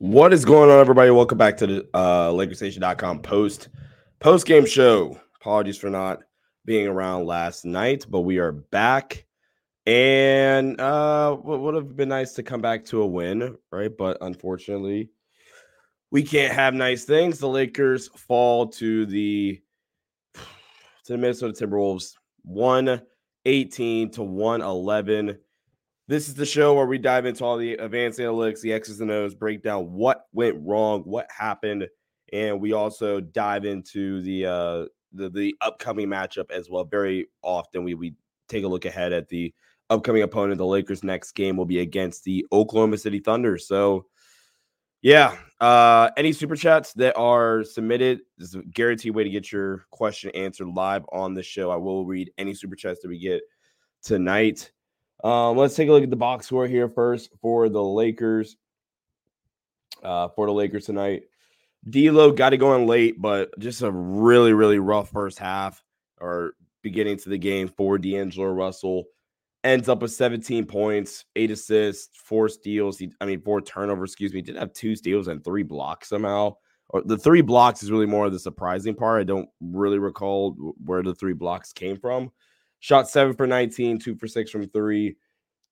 What is going on, everybody? Welcome back to the uh, LakersNation.com post post game show. Apologies for not being around last night, but we are back. And uh, what would have been nice to come back to a win, right? But unfortunately, we can't have nice things. The Lakers fall to the to the Minnesota Timberwolves, one eighteen to one eleven. This is the show where we dive into all the advanced analytics, the X's and O's, break down what went wrong, what happened, and we also dive into the uh, the the upcoming matchup as well. Very often we we take a look ahead at the upcoming opponent. The Lakers' next game will be against the Oklahoma City Thunder. So, yeah, uh, any super chats that are submitted is a guaranteed way to get your question answered live on the show. I will read any super chats that we get tonight. Um, let's take a look at the box score here first for the Lakers. Uh, for the Lakers tonight, D'Lo got it going late, but just a really, really rough first half or beginning to the game for D'Angelo Russell. Ends up with 17 points, eight assists, four steals. He, I mean, four turnovers. Excuse me. Did have two steals and three blocks somehow. Or the three blocks is really more of the surprising part. I don't really recall where the three blocks came from. Shot seven for 19, two for six from three.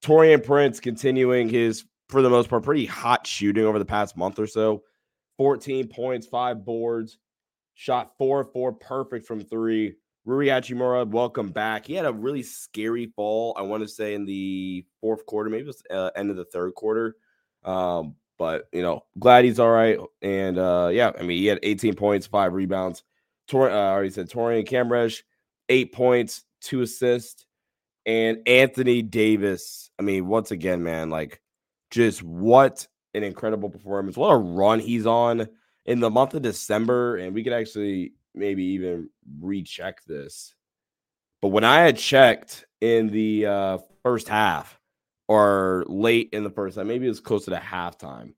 Taurean Prince continuing his, for the most part, pretty hot shooting over the past month or so. 14 points, five boards, shot four four perfect from three. Rui Hachimura, welcome back. He had a really scary fall, I want to say, in the fourth quarter, maybe it was uh, end of the third quarter. Um, but, you know, glad he's all right. And, uh, yeah, I mean, he had 18 points, five rebounds. Tor- uh, I already said Taurean Cam Reddish, eight points, two assists. And Anthony Davis, I mean, once again, man, like just what an incredible performance. What a run he's on in the month of December. And we could actually maybe even recheck this. But when I had checked in the uh, first half or late in the first half, maybe it was closer to the halftime,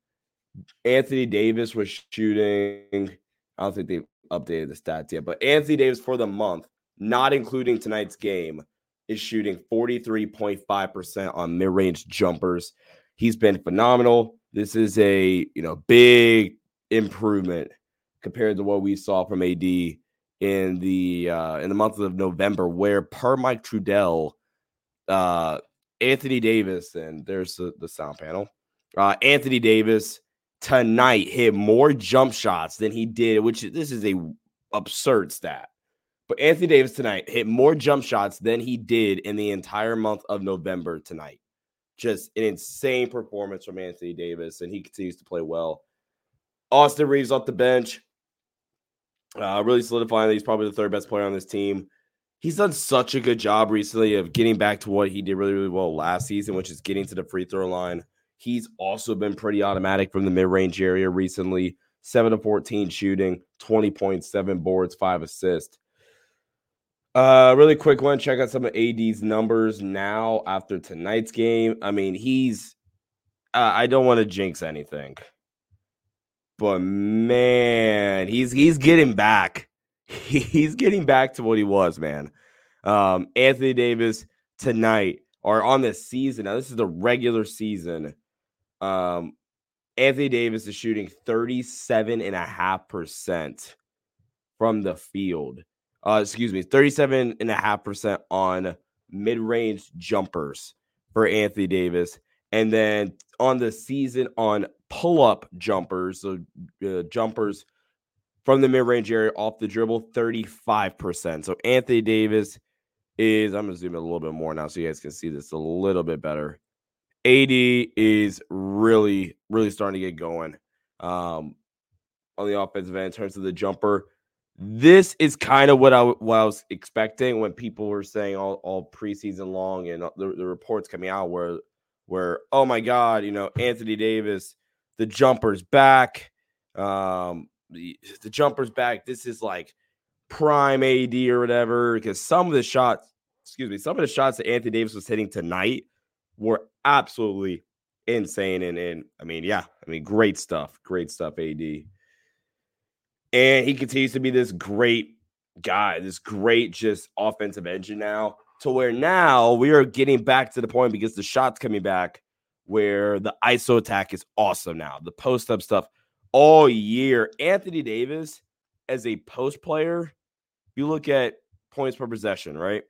Anthony Davis was shooting. I don't think they updated the stats yet, but Anthony Davis for the month not including tonight's game, is shooting 43.5% on mid-range jumpers. He's been phenomenal. This is a, you know, big improvement compared to what we saw from AD in the uh in the month of November, where per Mike Trudell, uh Anthony Davis, and there's the, the sound panel. Uh Anthony Davis tonight hit more jump shots than he did, which this is a absurd stat. But Anthony Davis tonight hit more jump shots than he did in the entire month of November tonight. Just an insane performance from Anthony Davis, and he continues to play well. Austin Reaves off the bench, uh, really solidifying that he's probably the third best player on this team. He's done such a good job recently of getting back to what he did really, really well last season, which is getting to the free throw line. He's also been pretty automatic from the mid range area recently. 7 to 14 shooting, 20.7 boards, five assists. Uh, really quick one. Check out some of AD's numbers now after tonight's game. I mean, he's. Uh, I don't want to jinx anything, but man, he's he's getting back. he's getting back to what he was, man. Um, Anthony Davis tonight or on this season. Now, this is the regular season. Um, Anthony Davis is shooting 37.5% from the field. Uh, excuse me, 37.5% on mid range jumpers for Anthony Davis. And then on the season on pull up jumpers, so uh, jumpers from the mid range area off the dribble, 35%. So Anthony Davis is, I'm to zoom in a little bit more now so you guys can see this a little bit better. AD is really, really starting to get going um, on the offensive end in terms of the jumper. This is kind of what I, what I was expecting when people were saying all, all preseason long and the, the reports coming out where where oh my god, you know Anthony Davis, the jumper's back, um, the, the jumper's back. This is like prime AD or whatever. Because some of the shots, excuse me, some of the shots that Anthony Davis was hitting tonight were absolutely insane. And, and I mean, yeah, I mean, great stuff. Great stuff, AD. And he continues to be this great guy, this great just offensive engine now, to where now we are getting back to the point because the shots coming back where the ISO attack is awesome now. The post up stuff all year. Anthony Davis as a post player, you look at points per possession, right?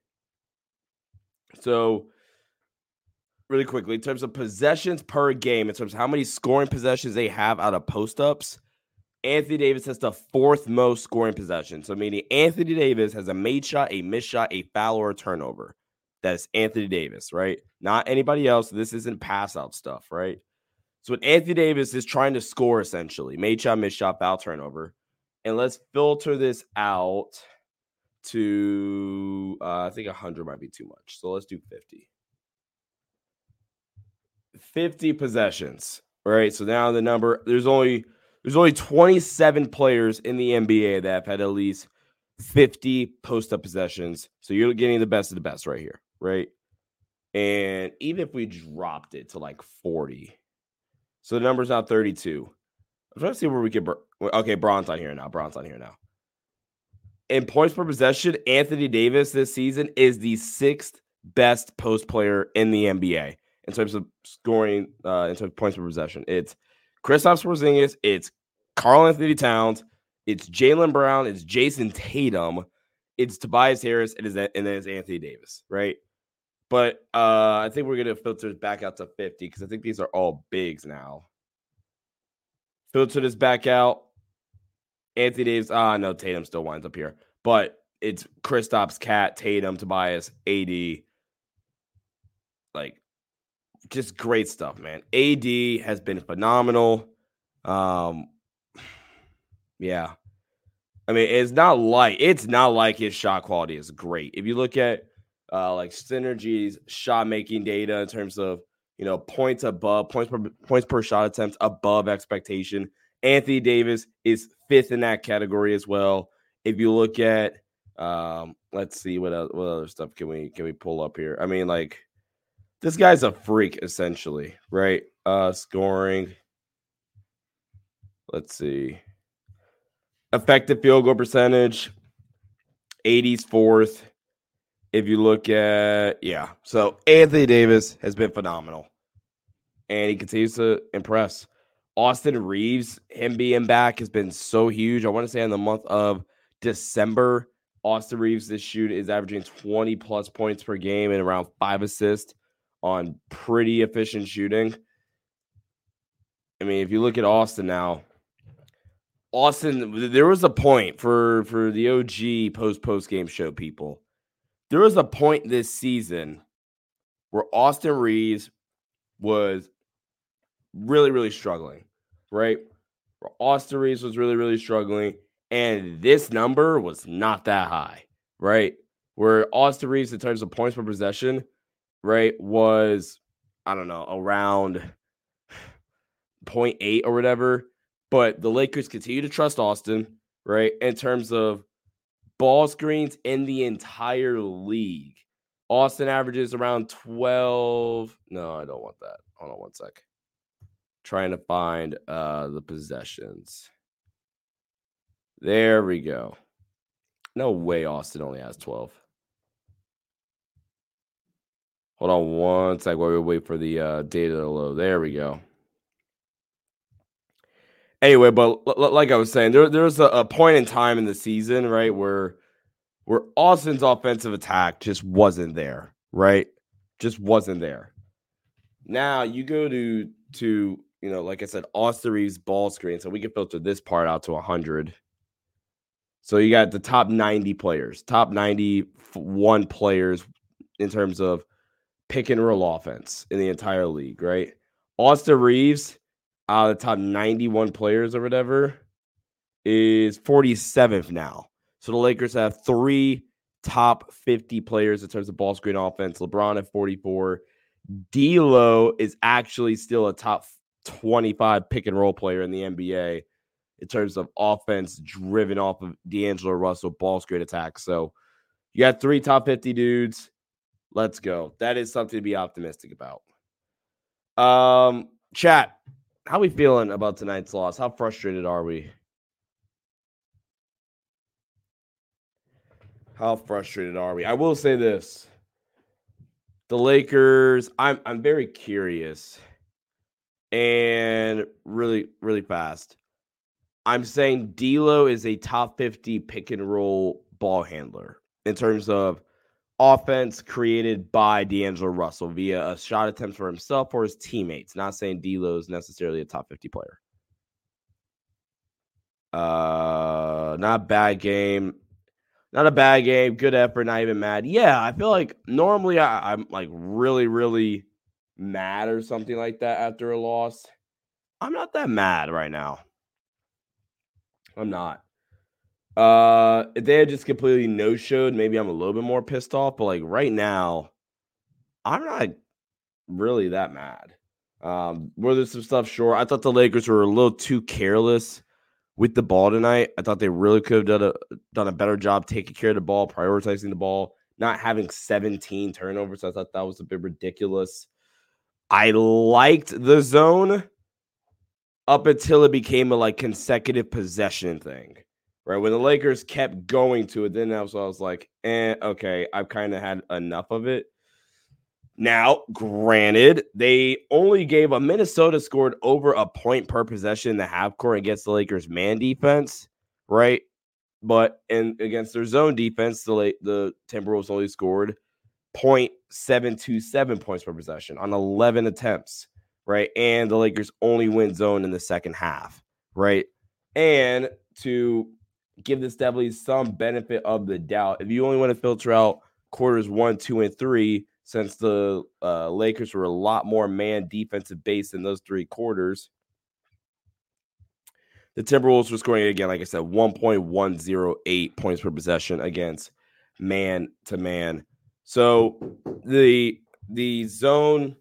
So really quickly in terms of possessions per game, in terms of how many scoring possessions they have out of post ups. Anthony Davis has the fourth most scoring possessions. So, meaning Anthony Davis has a made shot, a missed shot, a foul, or a turnover. That's Anthony Davis, right? Not anybody else. This isn't pass out stuff, right? So, what Anthony Davis is trying to score essentially made shot, missed shot, foul, turnover. And let's filter this out to, uh, I think 100 might be too much. So, let's do 50. 50 possessions. Right. So now the number there's only there's only 27 players in the NBA that have had at least 50 post up possessions. So you're getting the best of the best right here, right? And even if we dropped it to like 40, so the number's now 32. I'm trying to see where we get. Okay, Brown's on here now. Brown's on here now. In points per possession, Anthony Davis this season is the sixth best post player in the NBA in terms of scoring, uh, in terms of points per possession. It's Kristaps Porzingis, it's Karl-Anthony Towns, it's Jaylen Brown, it's Jayson Tatum, it's Tobias Harris, and, and then it's Anthony Davis, right? But uh, I think we're gonna filter back out to 50 because I think these are all bigs now. Filter this back out. Anthony Davis. Ah, no, Tatum still winds up here. But it's Kristaps, KAT, Tatum, Tobias, AD. Like just great stuff, man. AD has been phenomenal. Um, yeah. I mean, it's not like it's not like his shot quality is great. If you look at uh like Synergy's shot making data in terms of you know points above points per points per shot attempt above expectation. Anthony Davis is fifth in that category as well. If you look at um, let's see what else, what other stuff can we can we pull up here? I mean, like this guy's a freak essentially, right? Uh scoring. Let's see. Effective field goal percentage, AD's fourth. If you look at, yeah. So Anthony Davis has been phenomenal. And he continues to impress. Austin Reaves, him being back has been so huge. I want to say in the month of December, Austin Reaves this shoot is averaging 20 plus points per game and around five assists on pretty efficient shooting. I mean, if you look at Austin now, Austin, there was a point for for the OG post post game show people. There was a point this season where Austin Reaves was really really struggling, right? Where Austin Reaves was really really struggling, and this number was not that high, right? Where Austin Reaves, in terms of points per possession, right, was I don't know, around 0.8 or whatever. But the Lakers continue to trust Austin, right? In terms of ball screens in the entire league. Austin averages around 12. No, I don't want that. Hold on one sec. Trying to find uh the possessions. There we go. No way Austin only has 12. Hold on one sec while we wait for the uh, data to load. There we go. Anyway, but l- like I was saying, there there's a, a point in time in the season, right, where where Austin's offensive attack just wasn't there, right? Just wasn't there. Now you go to to you know, like I said, Austin Reaves ball screen. So we can filter this part out to 100. So you got the top 90 players, top 91 players in terms of pick and roll offense in the entire league, right? Austin Reaves, out of the top 91 players or whatever, is 47th now. So the Lakers have three top 50 players in terms of ball screen offense. LeBron at 44. D'Lo is actually still a top 25 pick and roll player in the NBA in terms of offense driven off of D'Angelo Russell ball screen attack. So you got three top 50 dudes. Let's go. That is something to be optimistic about. Um, chat, how we feeling about tonight's loss? How frustrated are we? How frustrated are we? I will say this. The Lakers, I'm I'm very curious and really, really fast. I'm saying D'Lo is a top 50 pick and roll ball handler in terms of offense created by D'Angelo Russell via a shot attempts for himself or his teammates. Not saying D'Lo is necessarily a top 50 player. Uh, not bad game. Not a bad game. Good effort. Not even mad. Yeah, I feel like normally I, I'm like really, really mad or something like that after a loss. I'm not that mad right now. I'm not. Uh, if they had just completely no showed, maybe I'm a little bit more pissed off. But like right now, I'm not really that mad. Um, were there some stuff? Sure. I thought the Lakers were a little too careless with the ball tonight. I thought they really could have done a done a better job taking care of the ball, prioritizing the ball, not having 17 turnovers. I thought that was a bit ridiculous. I liked the zone up until it became a like consecutive possession thing. Right. When the Lakers kept going to it, then I was, I was like, eh, okay, I've kind of had enough of it. Now, granted, they only gave a Minnesota scored over a point per possession in the half court against the Lakers man defense, right? But in against their zone defense, the the Timberwolves only scored 0.727 points per possession on 11 attempts, right? And the Lakers only win zone in the second half, right? And to give this definitely some benefit of the doubt, if you only want to filter out quarters one, two, and three, since the uh, Lakers were a lot more man defensive base in those three quarters, the Timberwolves were scoring again, like I said, 1.108 points per possession against man to man. So the the zone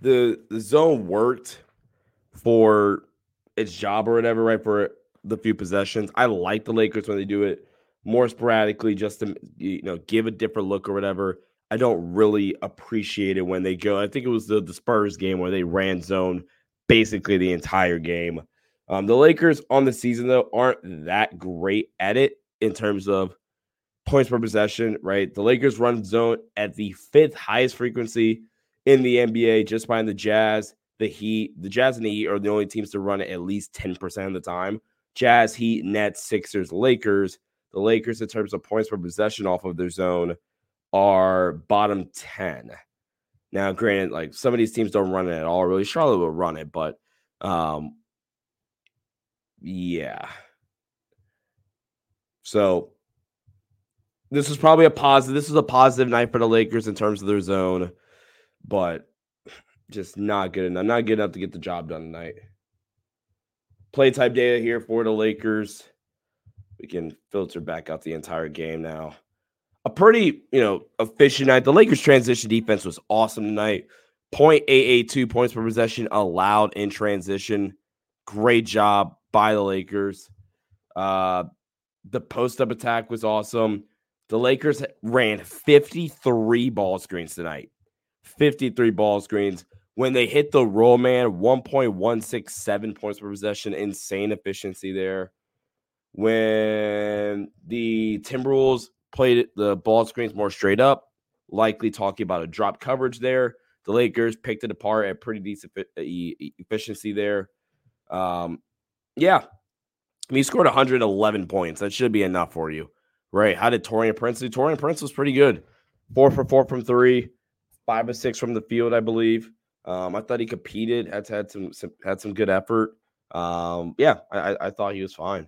the the zone worked for its job or whatever, right? For the few possessions. I like the Lakers when they do it more sporadically, just to you know give a different look or whatever. I don't really appreciate it when they go. I think it was the, the Spurs game where they ran zone basically the entire game. Um, the Lakers on the season though aren't that great at it in terms of points per possession, right? The Lakers run zone at the fifth highest frequency in the NBA, just behind the Jazz, the Heat. The Jazz and the Heat are the only teams to run it at least 10% of the time. Jazz, Heat, Nets, Sixers, Lakers. The Lakers, in terms of points per possession off of their zone, are bottom 10. Now, granted, like some of these teams don't run it at all. Really, Charlotte will run it, but um, yeah. So this is probably a positive. This is a positive night for the Lakers in terms of their zone, but just not good enough. Not good enough to get the job done tonight. Play type data here for the Lakers. We can filter back out the entire game now. A pretty, you know, efficient night. The Lakers transition defense was awesome tonight. 0.882 points per possession allowed in transition. Great job by the Lakers. Uh, the post up attack was awesome. The Lakers ran 53 ball screens tonight. 53 ball screens When they hit the roll, man, 1.167 points per possession, insane efficiency there. When the Timberwolves played the ball screens more straight up, likely talking about a drop coverage there. The Lakers picked it apart at pretty decent efficiency there. Um, yeah, I mean, he scored 111 points. That should be enough for you, right? How did Taurean Prince do? Taurean Prince was pretty good. Four for four from three, five or six from the field, I believe. Um, I thought he competed, had had some, some had some good effort. Um, yeah, I, I thought he was fine.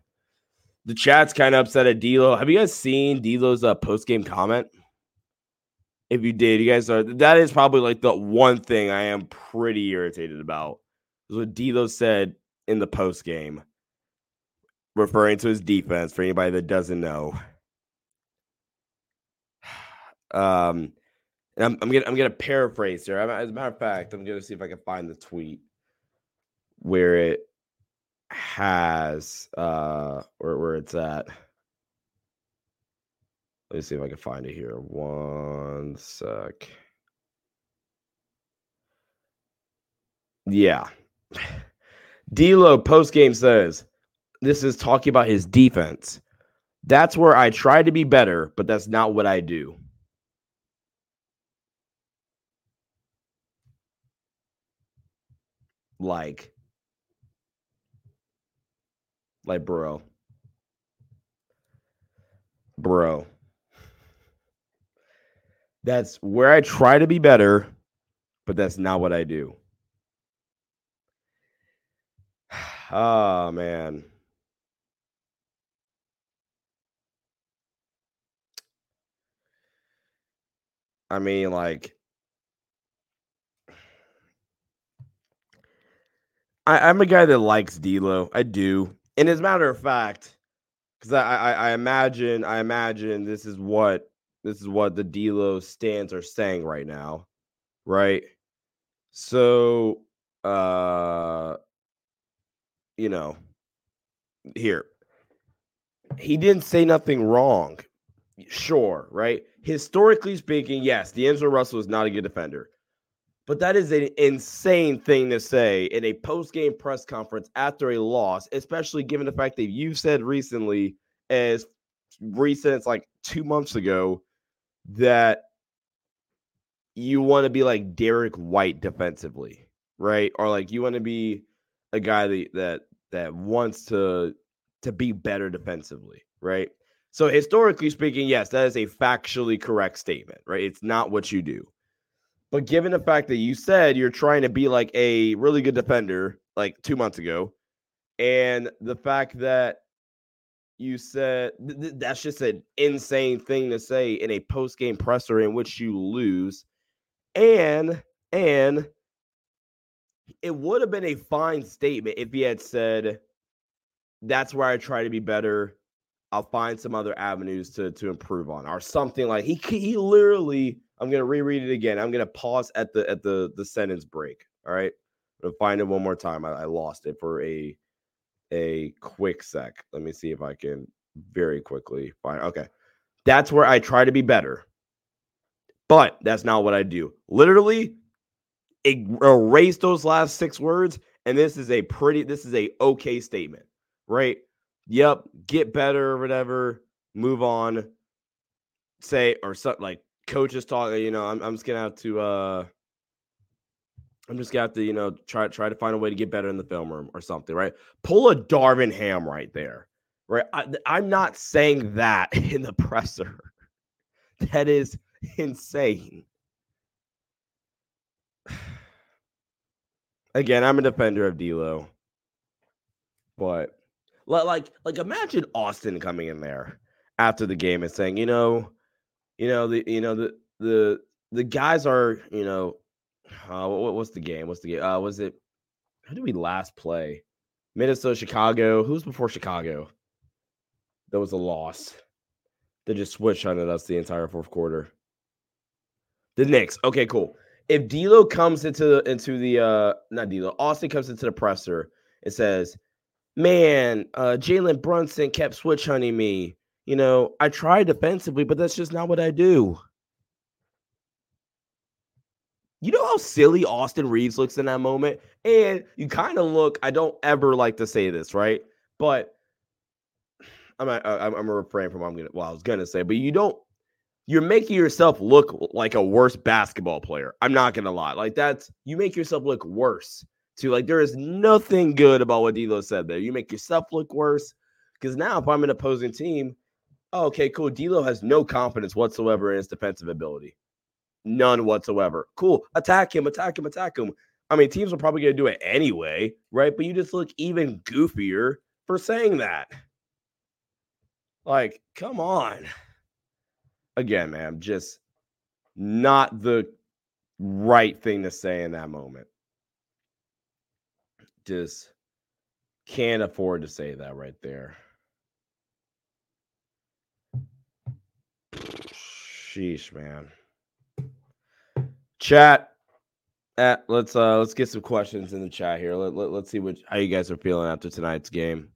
The chat's kind of upset at D'Lo. Have you guys seen D'Lo's uh, post game comment? If you did, you guys are that is probably like the one thing I am pretty irritated about. Is what D'Lo said in the post game, referring to his defense. For anybody that doesn't know, um, and I'm, I'm gonna I'm gonna paraphrase here. As a matter of fact, I'm gonna see if I can find the tweet where it has uh where where it's at. Let me see if I can find it here. One sec. Yeah. D'Lo post game says, "This is talking about his defense. That's where I try to be better, but that's not what I do." Like, like, bro, bro. That's where I try to be better, but that's not what I do. Oh, man. I mean, like, I, am a guy that likes D'Lo. I do, and as a matter of fact, because I, I, I imagine I imagine this is what this is what the D'Lo stands are saying right now, right? So, uh, you know, here he didn't say nothing wrong. Sure, right? Historically speaking, yes, D'Angelo Russell is not a good defender. But that is an insane thing to say in a post game press conference after a loss, especially given the fact that you said recently, as recent as like two months ago, that you want to be like Derek White defensively, right? Or like you want to be a guy that that that wants to to be better defensively, right? So historically speaking, yes, that is a factually correct statement, right? It's not what you do. But given the fact that you said you're trying to be like a really good defender like 2 months ago and the fact that you said th- th- that's just an insane thing to say in a post-game presser in which you lose and and it would have been a fine statement if he had said that's where I try to be better. I'll find some other avenues to to improve on or something like he he literally I'm gonna reread it again. I'm gonna pause at the at the the sentence break. All right. I'm gonna find it one more time. I, I lost it for a a quick sec. Let me see if I can very quickly find okay. That's where I try to be better. But that's not what I do. Literally erase those last six words and this is a pretty this is a okay statement, right? Yep, get better or whatever, move on. Say or something like coaches talk, you know, I'm I'm just gonna have to uh I'm just gonna have to, you know, try try to find a way to get better in the film room or something, right? Pull a Darvin Ham right there, right? I, I'm not saying that in the presser. That is insane. Again, I'm a defender of D'Lo, but like, like imagine Austin coming in there after the game and saying, you know, you know the you know the the the guys are you know uh, what, what's the game? What's the game? Uh, was it? How did we last play? Minnesota, Chicago. Who's before Chicago? That was a loss. They just switched on us the entire fourth quarter. The Knicks. Okay, cool. If D'Lo comes into the into the uh not D'Lo, Austin comes into the presser and says, "Man, uh Jalen Brunson kept switch hunting me you know, I try defensively, but that's just not what I do. You know how silly Austin Reaves looks in that moment? And you kind of look, I don't ever like to say this, right? But I'm I'm, refrain from what I'm gonna well, I was gonna say, but you don't you're making yourself look like a worse basketball player. I'm not gonna lie. Like that's you make yourself look worse. To like there is nothing good about what D'Lo said there. You make yourself look worse because now if I'm an opposing team, oh, okay, cool. D'Lo has no confidence whatsoever in his defensive ability, none whatsoever. Cool, attack him, attack him, attack him. I mean, teams are probably gonna do it anyway, right? But you just look even goofier for saying that. Like, come on. Again, man, just not the right thing to say in that moment. Just can't afford to say that right there. Sheesh, man. Chat. At, let's uh let's get some questions in the chat here. Let, let, let's see what how you guys are feeling after tonight's game.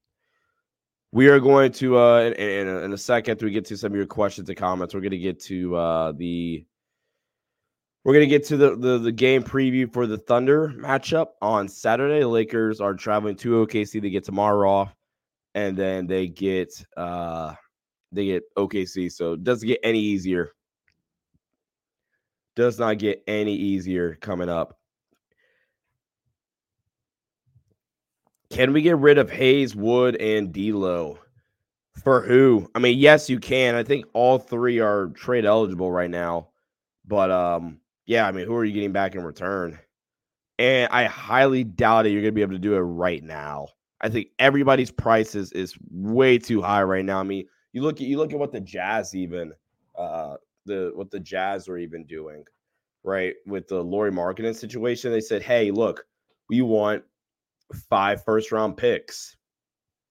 We are going to uh in, in, a, in a second we get to some of your questions and comments. We're going to get to uh the we're to get to the, the the game preview for the Thunder matchup on Saturday. The Lakers are traveling to OKC. They get tomorrow off, and then they get uh they get OKC. So it doesn't get any easier. Does not get any easier coming up. Can we get rid of Hayes, Wood, and D'Lo? For who? I mean, yes, you can. I think all three are trade eligible right now. But um, yeah, I mean, who are you getting back in return? And I highly doubt it you're gonna be able to do it right now. I think everybody's prices is way too high right now. I mean, you look at you look at what the Jazz even uh the what the Jazz were even doing, right? With the Lauri Markkanen situation, they said, "Hey, look, we want five first round picks.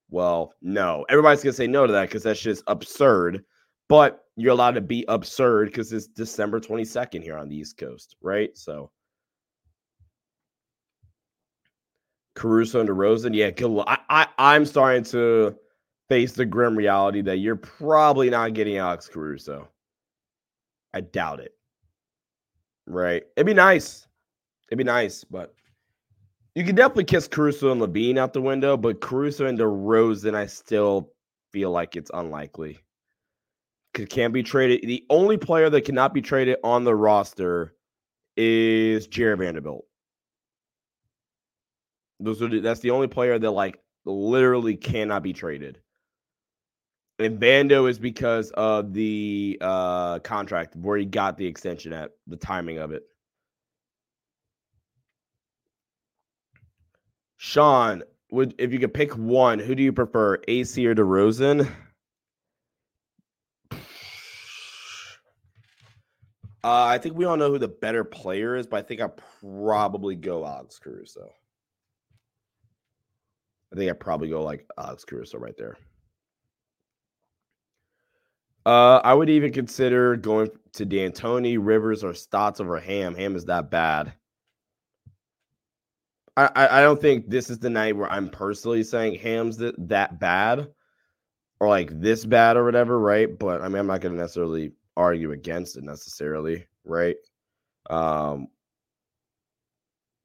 Well, no, everybody's gonna say no to that because that's just absurd. But you're allowed to be absurd because it's December 22nd here on the East Coast, right? So Caruso and DeRozan, yeah, good. I, I I'm starting to face the grim reality that you're probably not getting Alex Caruso. I doubt it. Right? It'd be nice. It'd be nice, but you can definitely kiss Caruso and LaVine out the window, but Caruso and DeRozan, I still feel like it's unlikely. Could can't be traded. The only player that cannot be traded on the roster is Jarred Vanderbilt. Those are that's the only player that like literally cannot be traded. And Vando is because of the uh contract where he got the extension at the timing of it. Sean, would if you could pick one, who do you prefer, AC or DeRozan? Uh, I think we all know who the better player is, but I think I probably go Alex Caruso. I think I probably go like Alex Caruso right there. Uh, I would even consider going to D'Antoni, Rivers, or Stotts over Ham. Ham is that bad. I, I don't think this is the night where I'm personally saying Ham's that, that bad or like this bad or whatever, right? But I mean, I'm not going to necessarily argue against it necessarily, right? Um,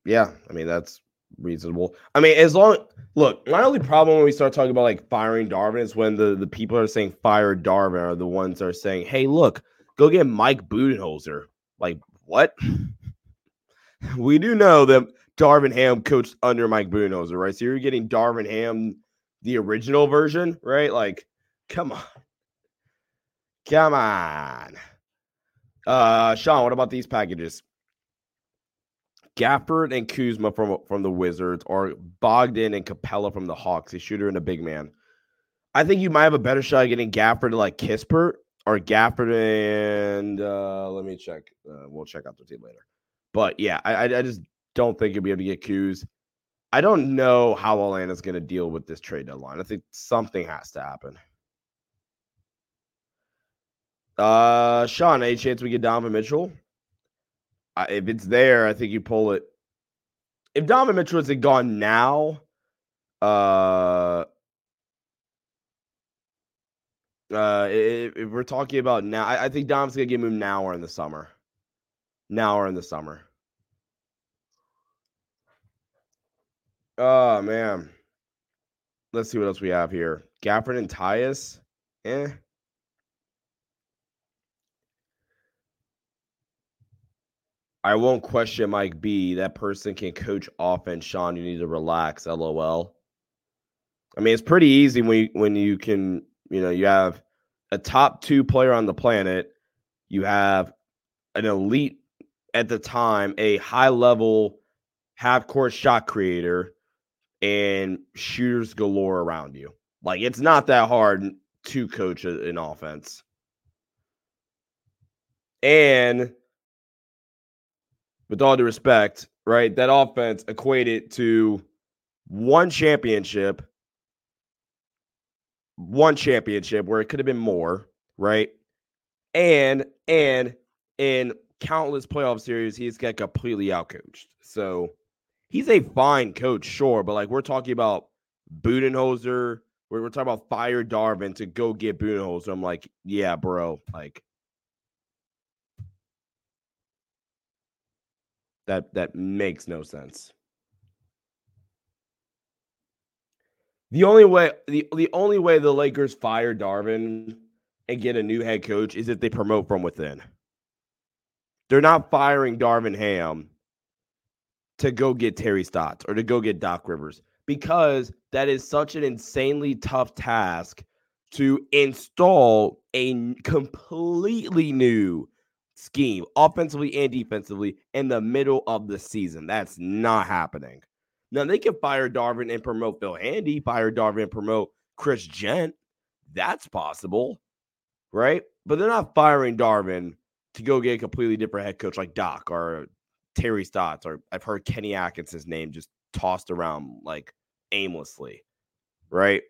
yeah, I mean, that's reasonable. I mean, as long look, my only problem when we start talking about like firing Darvin is when the, the people are saying fire Darvin are the ones that are saying, hey, look, go get Mike Budenholzer. Like, what? we do know that Darvin Ham coached under Mike Budenholzer, right? So you're getting Darvin Ham, the original version, right? Like, come on. Come on. Uh Sean, what about these packages? Gafford and Kuzma from from the Wizards, or Bogdan and Capela from the Hawks, a shooter and a big man. I think you might have a better shot at getting Gafford to like Kispert or Gafford and uh, let me check. Uh, we'll check out the team later. But yeah, I, I just don't think you'll be able to get Kuz. I don't know how Atlanta's going to deal with this trade deadline. I think something has to happen. Uh, Sean, any chance we get Donovan Mitchell? if it's there, I think you pull it. If Donovan Mitchell isn't gone now, uh, uh, if, if we're talking about now, I, I think Dom's gonna give him now or in the summer, now or in the summer. Oh man, let's see what else we have here. Gafford and Tyus, eh? I won't question Mike B. That person can coach offense. Sean, you need to relax. LOL. I mean, it's pretty easy when you, when you can, you know, you have a top two player on the planet. You have an elite at the time, a high level half court shot creator, and shooters galore around you. Like it's not that hard to coach an offense. And with all due respect, right, that offense equated to one championship, one championship where it could have been more, right? And and in countless playoff series, he's got completely outcoached. So he's a fine coach, sure, but like we're talking about Budenholzer, we're, we're talking about fire Darvin to go get Budenholzer. I'm like, yeah, bro, like that that makes no sense. The only way the, the only way the Lakers fire Darvin and get a new head coach is if they promote from within. They're not firing Darvin Ham to go get Terry Stotts or to go get Doc Rivers because that is such an insanely tough task to install a completely new scheme, offensively and defensively, in the middle of the season. That's not happening. Now they can fire Darvin and promote Phil Handy, fire Darvin and promote Chris Jent. That's possible, right? But they're not firing Darvin to go get a completely different head coach like Doc or Terry Stotts, or I've heard Kenny Atkinson's name just tossed around like aimlessly, right?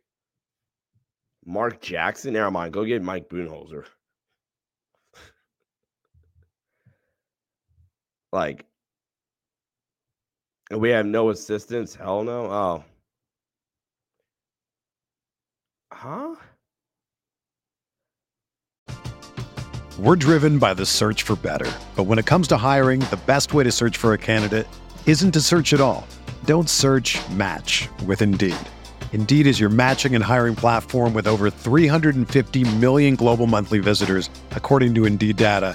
Mark Jackson, never mind. Go get Mike Budenholzer. Like, and we have no assistance? Hell no. Oh, huh? We're driven by the search for better. But when it comes to hiring, the best way to search for a candidate isn't to search at all. Don't search match with Indeed. Indeed is your matching and hiring platform with over 350 million global monthly visitors, according to Indeed data,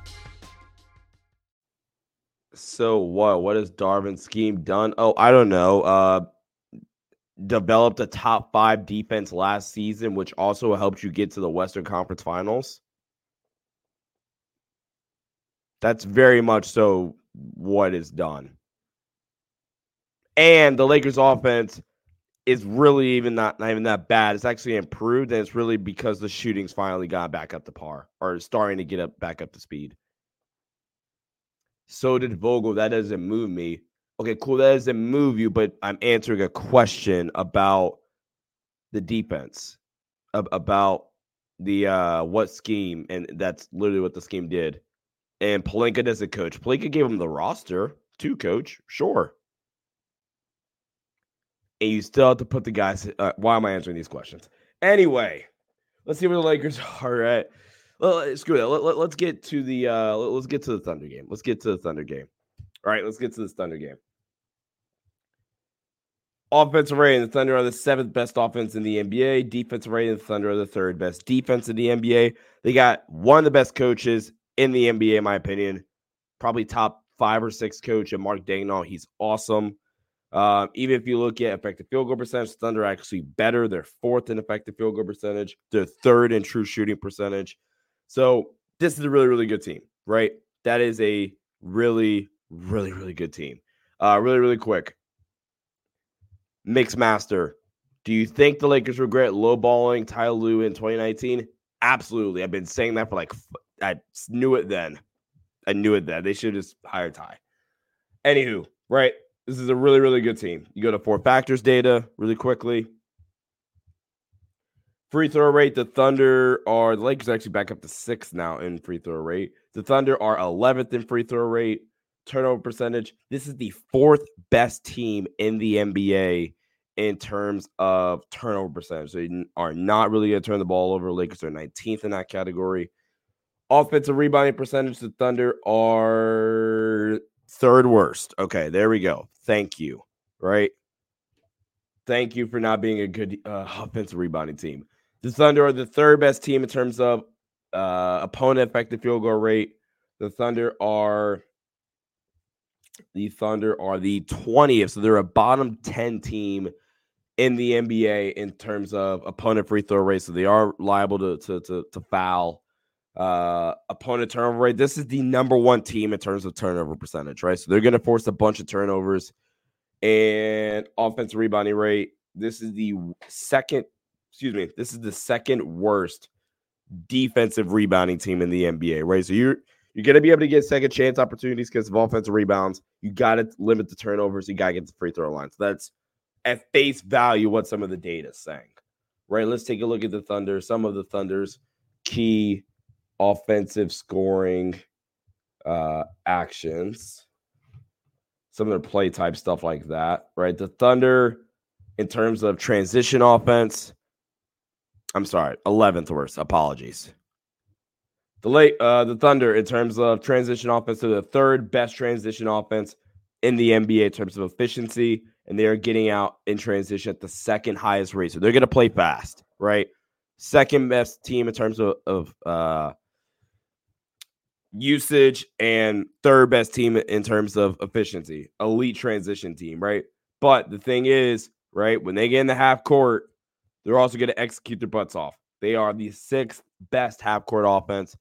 So what? What has Darvin's scheme done? Oh, I don't know. Uh, developed a top five defense last season, which also helped you get to the Western Conference Finals. That's very much so what is done. And the Lakers offense is really even not, not even that bad. It's actually improved, and it's really because the shootings finally got back up to par or starting to get up back up to speed. So did Vogel. That doesn't move me. Okay, cool. That doesn't move you, but I'm answering a question about the defense, about the uh what scheme, and that's literally what the scheme did. And Pelinka doesn't coach. Pelinka gave him the roster to coach, sure and you still have to put the guys. Uh, why am I answering these questions? Anyway, let's see where the Lakers are at. Well, screw that. Let, us let, get to the uh, let's get to the Thunder game. Let's get to the Thunder game. All right, let's get to this Thunder game. Offensive rating: The Thunder are the seventh best offense in the NBA. Defensive rating: The Thunder are the third best defense in the NBA. They got one of the best coaches in the NBA, in my opinion. Probably top five or six coach, and Mark Daigneault. He's awesome. Um, even if you look at effective field goal percentage, Thunder actually better. They're fourth in effective field goal percentage. They're third in true shooting percentage. So this is a really, really good team, right? That is a really, really, really good team. Uh, really, really quick. Mix master. Do you think the Lakers regret lowballing Ty Lue in 2019? Absolutely. I've been saying that for like I knew it then. I knew it then. They should have just hired Ty. Anywho, right? This is a really, really good team. You go to four factors data really quickly. Free throw rate, the Thunder are the Lakers actually back up to sixth now in free throw rate. The Thunder are 11th in free throw rate, turnover percentage. This is the fourth best team in the NBA in terms of turnover percentage. They are not really going to turn the ball over. Lakers are 19th in that category. Offensive rebounding percentage, the Thunder are third worst. Okay, there we go. Thank you. Right. Thank you for not being a good uh, offensive rebounding team. The Thunder are the third best team in terms of uh, opponent effective field goal rate. The Thunder are the Thunder are the 20th. So they're a bottom 10 team in the NBA in terms of opponent free throw rate. So they are liable to to to, to foul uh opponent turnover rate. This is the number one team in terms of turnover percentage, right? So they're going to force a bunch of turnovers and offensive rebounding rate. This is the second, excuse me, this is the second worst defensive rebounding team in the NBA, right? So you're you're to be able to get second chance opportunities because of offensive rebounds. You got to limit the turnovers. You got to get the free throw line. So that's at face value what some of the data is saying, right? Let's take a look at the Thunder. Some of the Thunder's key offensive scoring uh, actions, some of their play type stuff like that, right? The Thunder, in terms of transition offense, I'm sorry, 11th worst. Apologies. The late uh, the Thunder, in terms of transition offense, they're the third best transition offense in the NBA in terms of efficiency, and they are getting out in transition at the second highest rate. So they're going to play fast, right? Second best team in terms of, of uh, usage and third best team in terms of efficiency, elite transition team, right? But the thing is, right, when they get in the half court, they're also going to execute their butts off. They are the sixth best half court offense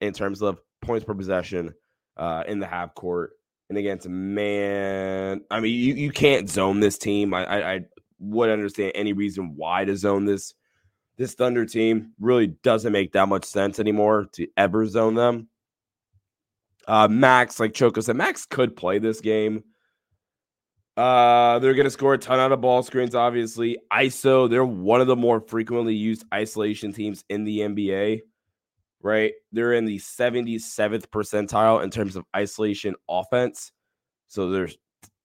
in terms of points per possession uh, in the half court. And against man, I mean, you, you can't zone this team. I, I, I would understand any reason why to zone this this Thunder team. Really doesn't make that much sense anymore to ever zone them. Uh, Max, like Choco said, Max could play this game. Uh, they're going to score a ton out of ball screens, obviously. ISO, they're one of the more frequently used isolation teams in the NBA, right? They're in the 77th percentile in terms of isolation offense. So there's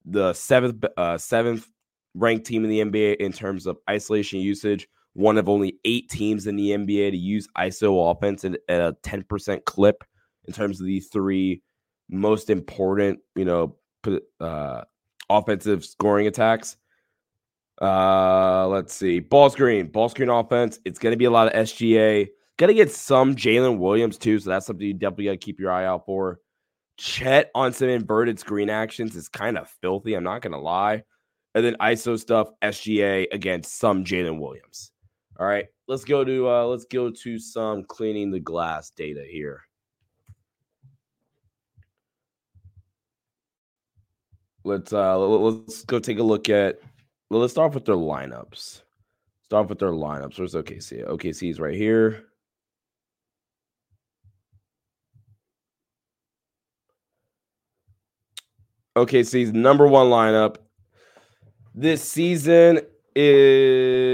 the seventh, uh, seventh ranked team in the NBA in terms of isolation usage. One of only eight teams in the NBA to use ISO offense at, at a 10% clip in terms of the three most important, you know, uh, offensive scoring attacks. Uh, let's see. Ball screen, ball screen offense. It's going to be a lot of SGA. Got to get some Jalen Williams too, so that's something you definitely got to keep your eye out for. Chet on some inverted screen actions is kind of filthy. I'm not going to lie. And then ISO stuff, SGA against some Jalen Williams. All right, let's go to uh, let's go to some cleaning the glass data here. Let's uh let's go take a look at well, let's start off with their lineups. Start off with their lineups. Where's OKC? OKC is right here. OKC's number one lineup this season is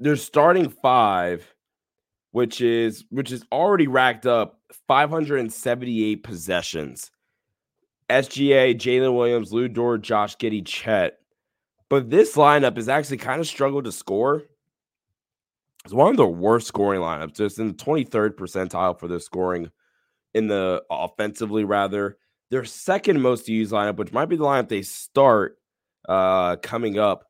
they're starting five, which is which is already racked up 578 possessions. SGA, Jalen Williams, Lu Dort, Josh Giddey, Chet. But this lineup has actually kind of struggled to score. It's one of the worst scoring lineups. Just in the 23rd percentile for their scoring in the offensively, rather. Their second most used lineup, which might be the lineup they start uh coming up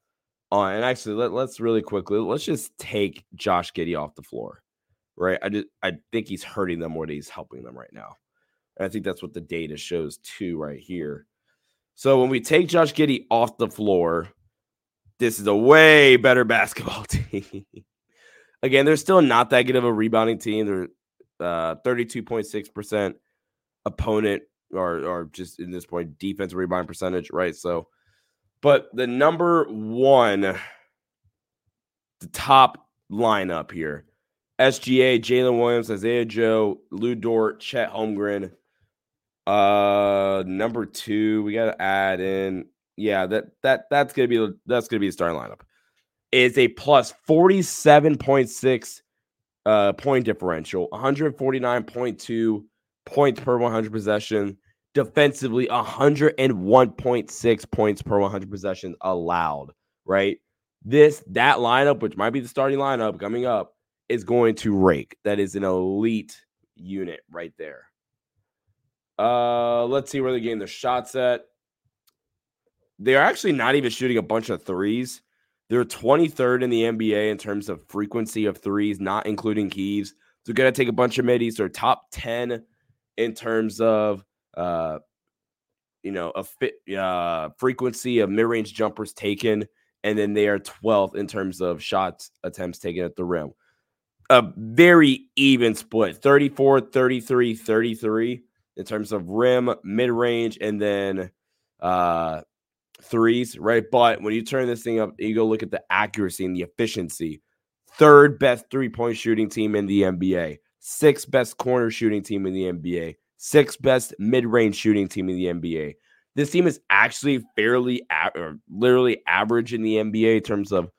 on. And actually, let, let's really quickly let's just take Josh Giddey off the floor. Right. I just I think he's hurting them more than he's helping them right now. And I think that's what the data shows too, right here. So when we take Josh Giddey off the floor, this is a way better basketball team. Again, they're still not that good of a rebounding team. They're uh, 32.6% opponent or or just in this point defensive rebound percentage, right? So, but the number one, the top lineup here SGA, Jalen Williams, Isaiah Joe, Lu Dort, Chet Holmgren. Uh, number two, we got to add in. Yeah, that that that's gonna be the that's gonna be the starting lineup. Is a plus forty seven point six uh point differential, one hundred forty nine point two points per one hundred possession. Defensively, 101.6 points per 100 possessions allowed, right? This, that lineup, which might be the starting lineup coming up, is going to rake. That is an elite unit right there. Uh, let's see where they're getting their shots at. They're actually not even shooting a bunch of threes. They're 23rd in the NBA in terms of frequency of threes, not including keys. So, to take a bunch of middies. They're top 10 in terms of uh, you know, a fit uh, frequency of mid-range jumpers taken, and then they are 12th in terms of shots attempts taken at the rim. A very even split 34, 33, 33 in terms of rim, mid range, and then uh, threes, right? But when you turn this thing up, you go look at the accuracy and the efficiency. Third best three point shooting team in the NBA, sixth best corner shooting team in the NBA, sixth best mid range shooting team in the NBA. This team is actually fairly, or literally average in the NBA in terms of,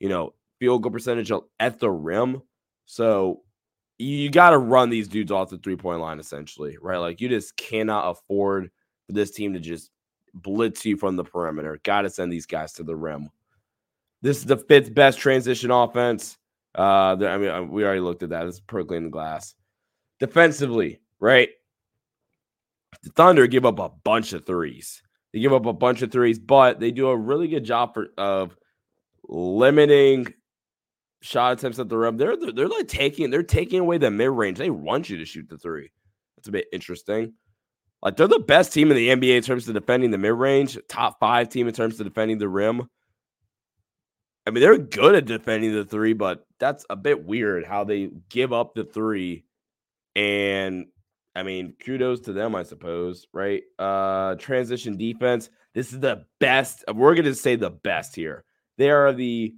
you know, field goal percentage at the rim. So you got to run these dudes off the three point line, essentially, right? Like you just cannot afford for this team to just blitz you from the perimeter. Got to send these guys to the rim. This is the fifth best transition offense. Uh, I mean, uh, we already looked at that. It's perfectly in the glass. Defensively, right? The Thunder give up a bunch of threes. They give up a bunch of threes, but they do a really good job for, of limiting shot attempts at the rim. They're, they're they're like taking they're taking away the mid range. They want you to shoot the three. That's a bit interesting. Like they're the best team in the NBA in terms of defending the mid range, top five team in terms of defending the rim. I mean, they're good at defending the three, but that's a bit weird how they give up the three and I mean, kudos to them, I suppose, right? Uh transition defense. This is the best. We're to say the best here. They are the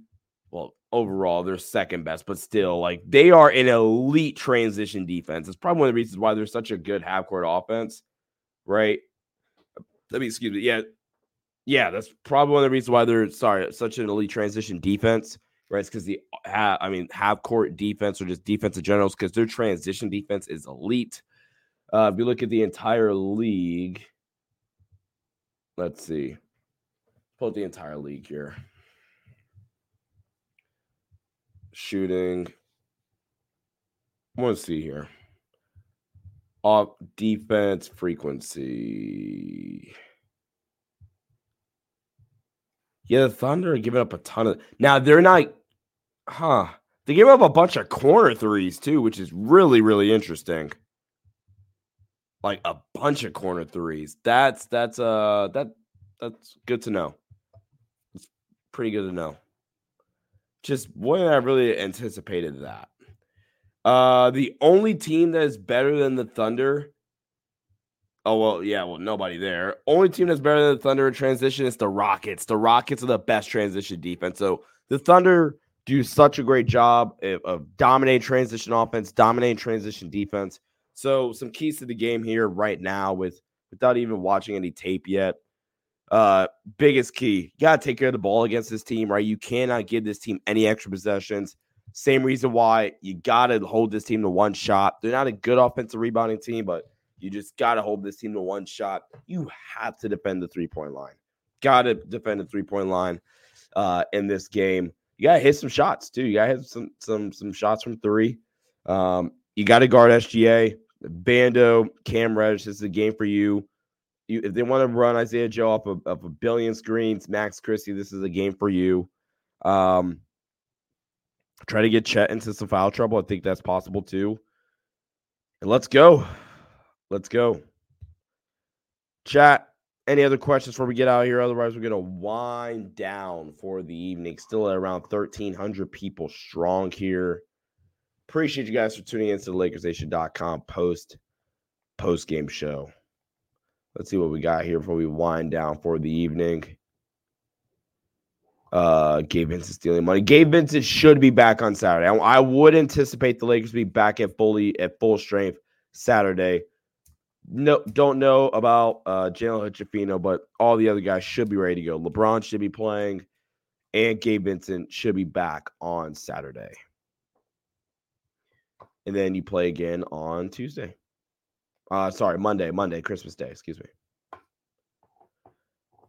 overall, they're second best, but still, like they are an elite transition defense. It's probably one of the reasons why they're such a good half court offense, right? Let me excuse me. Yeah, yeah, that's probably one of the reasons why they're sorry, such an elite transition defense, right? It's because the I mean half court defense or just defensive generals because their transition defense is elite. Uh, if you look at the entire league, let's see. Pull the entire league here. Shooting. To see here. Off defense frequency. Yeah, the Thunder are giving up a ton of. Now they're not, huh? They give up a bunch of corner threes too, which is really, really interesting like a bunch of corner threes. That's that's uh that that's good to know. It's pretty good to know. Just when I really anticipated that. Uh the only team that is better than the Thunder Oh well, yeah, well, nobody there. Only team that's better than the Thunder in transition is the Rockets. The Rockets are the best transition defense. So the Thunder do such a great job of dominating transition offense, dominating transition defense. So some keys to the game here right now with without even watching any tape yet. Uh, biggest key, you gotta take care of the ball against this team, right? You cannot give this team any extra possessions. Same reason why you gotta hold this team to one shot. They're not a good offensive rebounding team, but you just gotta hold this team to one shot. You have to defend the three point line. Gotta defend the three point line uh, in this game. You gotta hit some shots too. You gotta hit some some some shots from three. Um, you gotta guard SGA. Vando, Cam Reddish, this is a game for you. You if they want to run Isaiah Joe a, up a billion screens, Max Christie, this is a game for you. Um, try to get Chet into some foul trouble. I think that's possible too. And let's go. Let's go. Chat. Any other questions before we get out of here? Otherwise, we're gonna wind down for the evening. Still at around 1,300 people strong here. Appreciate you guys for tuning into the LakersNation.com post post game show. Let's see what we got here before we wind down for the evening. Uh, Gabe Vincent stealing money. Gabe Vincent should be back on Saturday. I, I would anticipate the Lakers be back at fully at full strength Saturday. No, don't know about uh Jalen Hood-Schifino, but all the other guys should be ready to go. LeBron should be playing, and Gabe Vincent should be back on Saturday and then you play again on Tuesday. Uh, sorry, Monday, Monday, Christmas Day. Excuse me.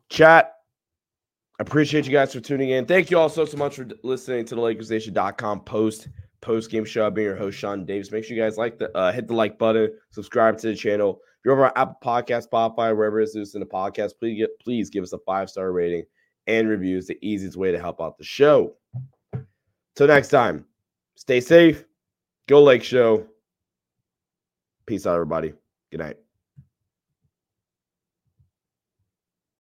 Chat. Appreciate you guys for tuning in. Thank you all so, so much for listening to the LakersNation.com post post game show. I've been your host, Sean Davis. Make sure you guys like the uh, hit the like button, subscribe to the channel. If you're over on Apple Podcast, Spotify, wherever it's listening to podcast, please get please give us a five star rating and reviews. The easiest way to help out the show. Till next time, stay safe Go Lake Show. Peace out, everybody. Good night.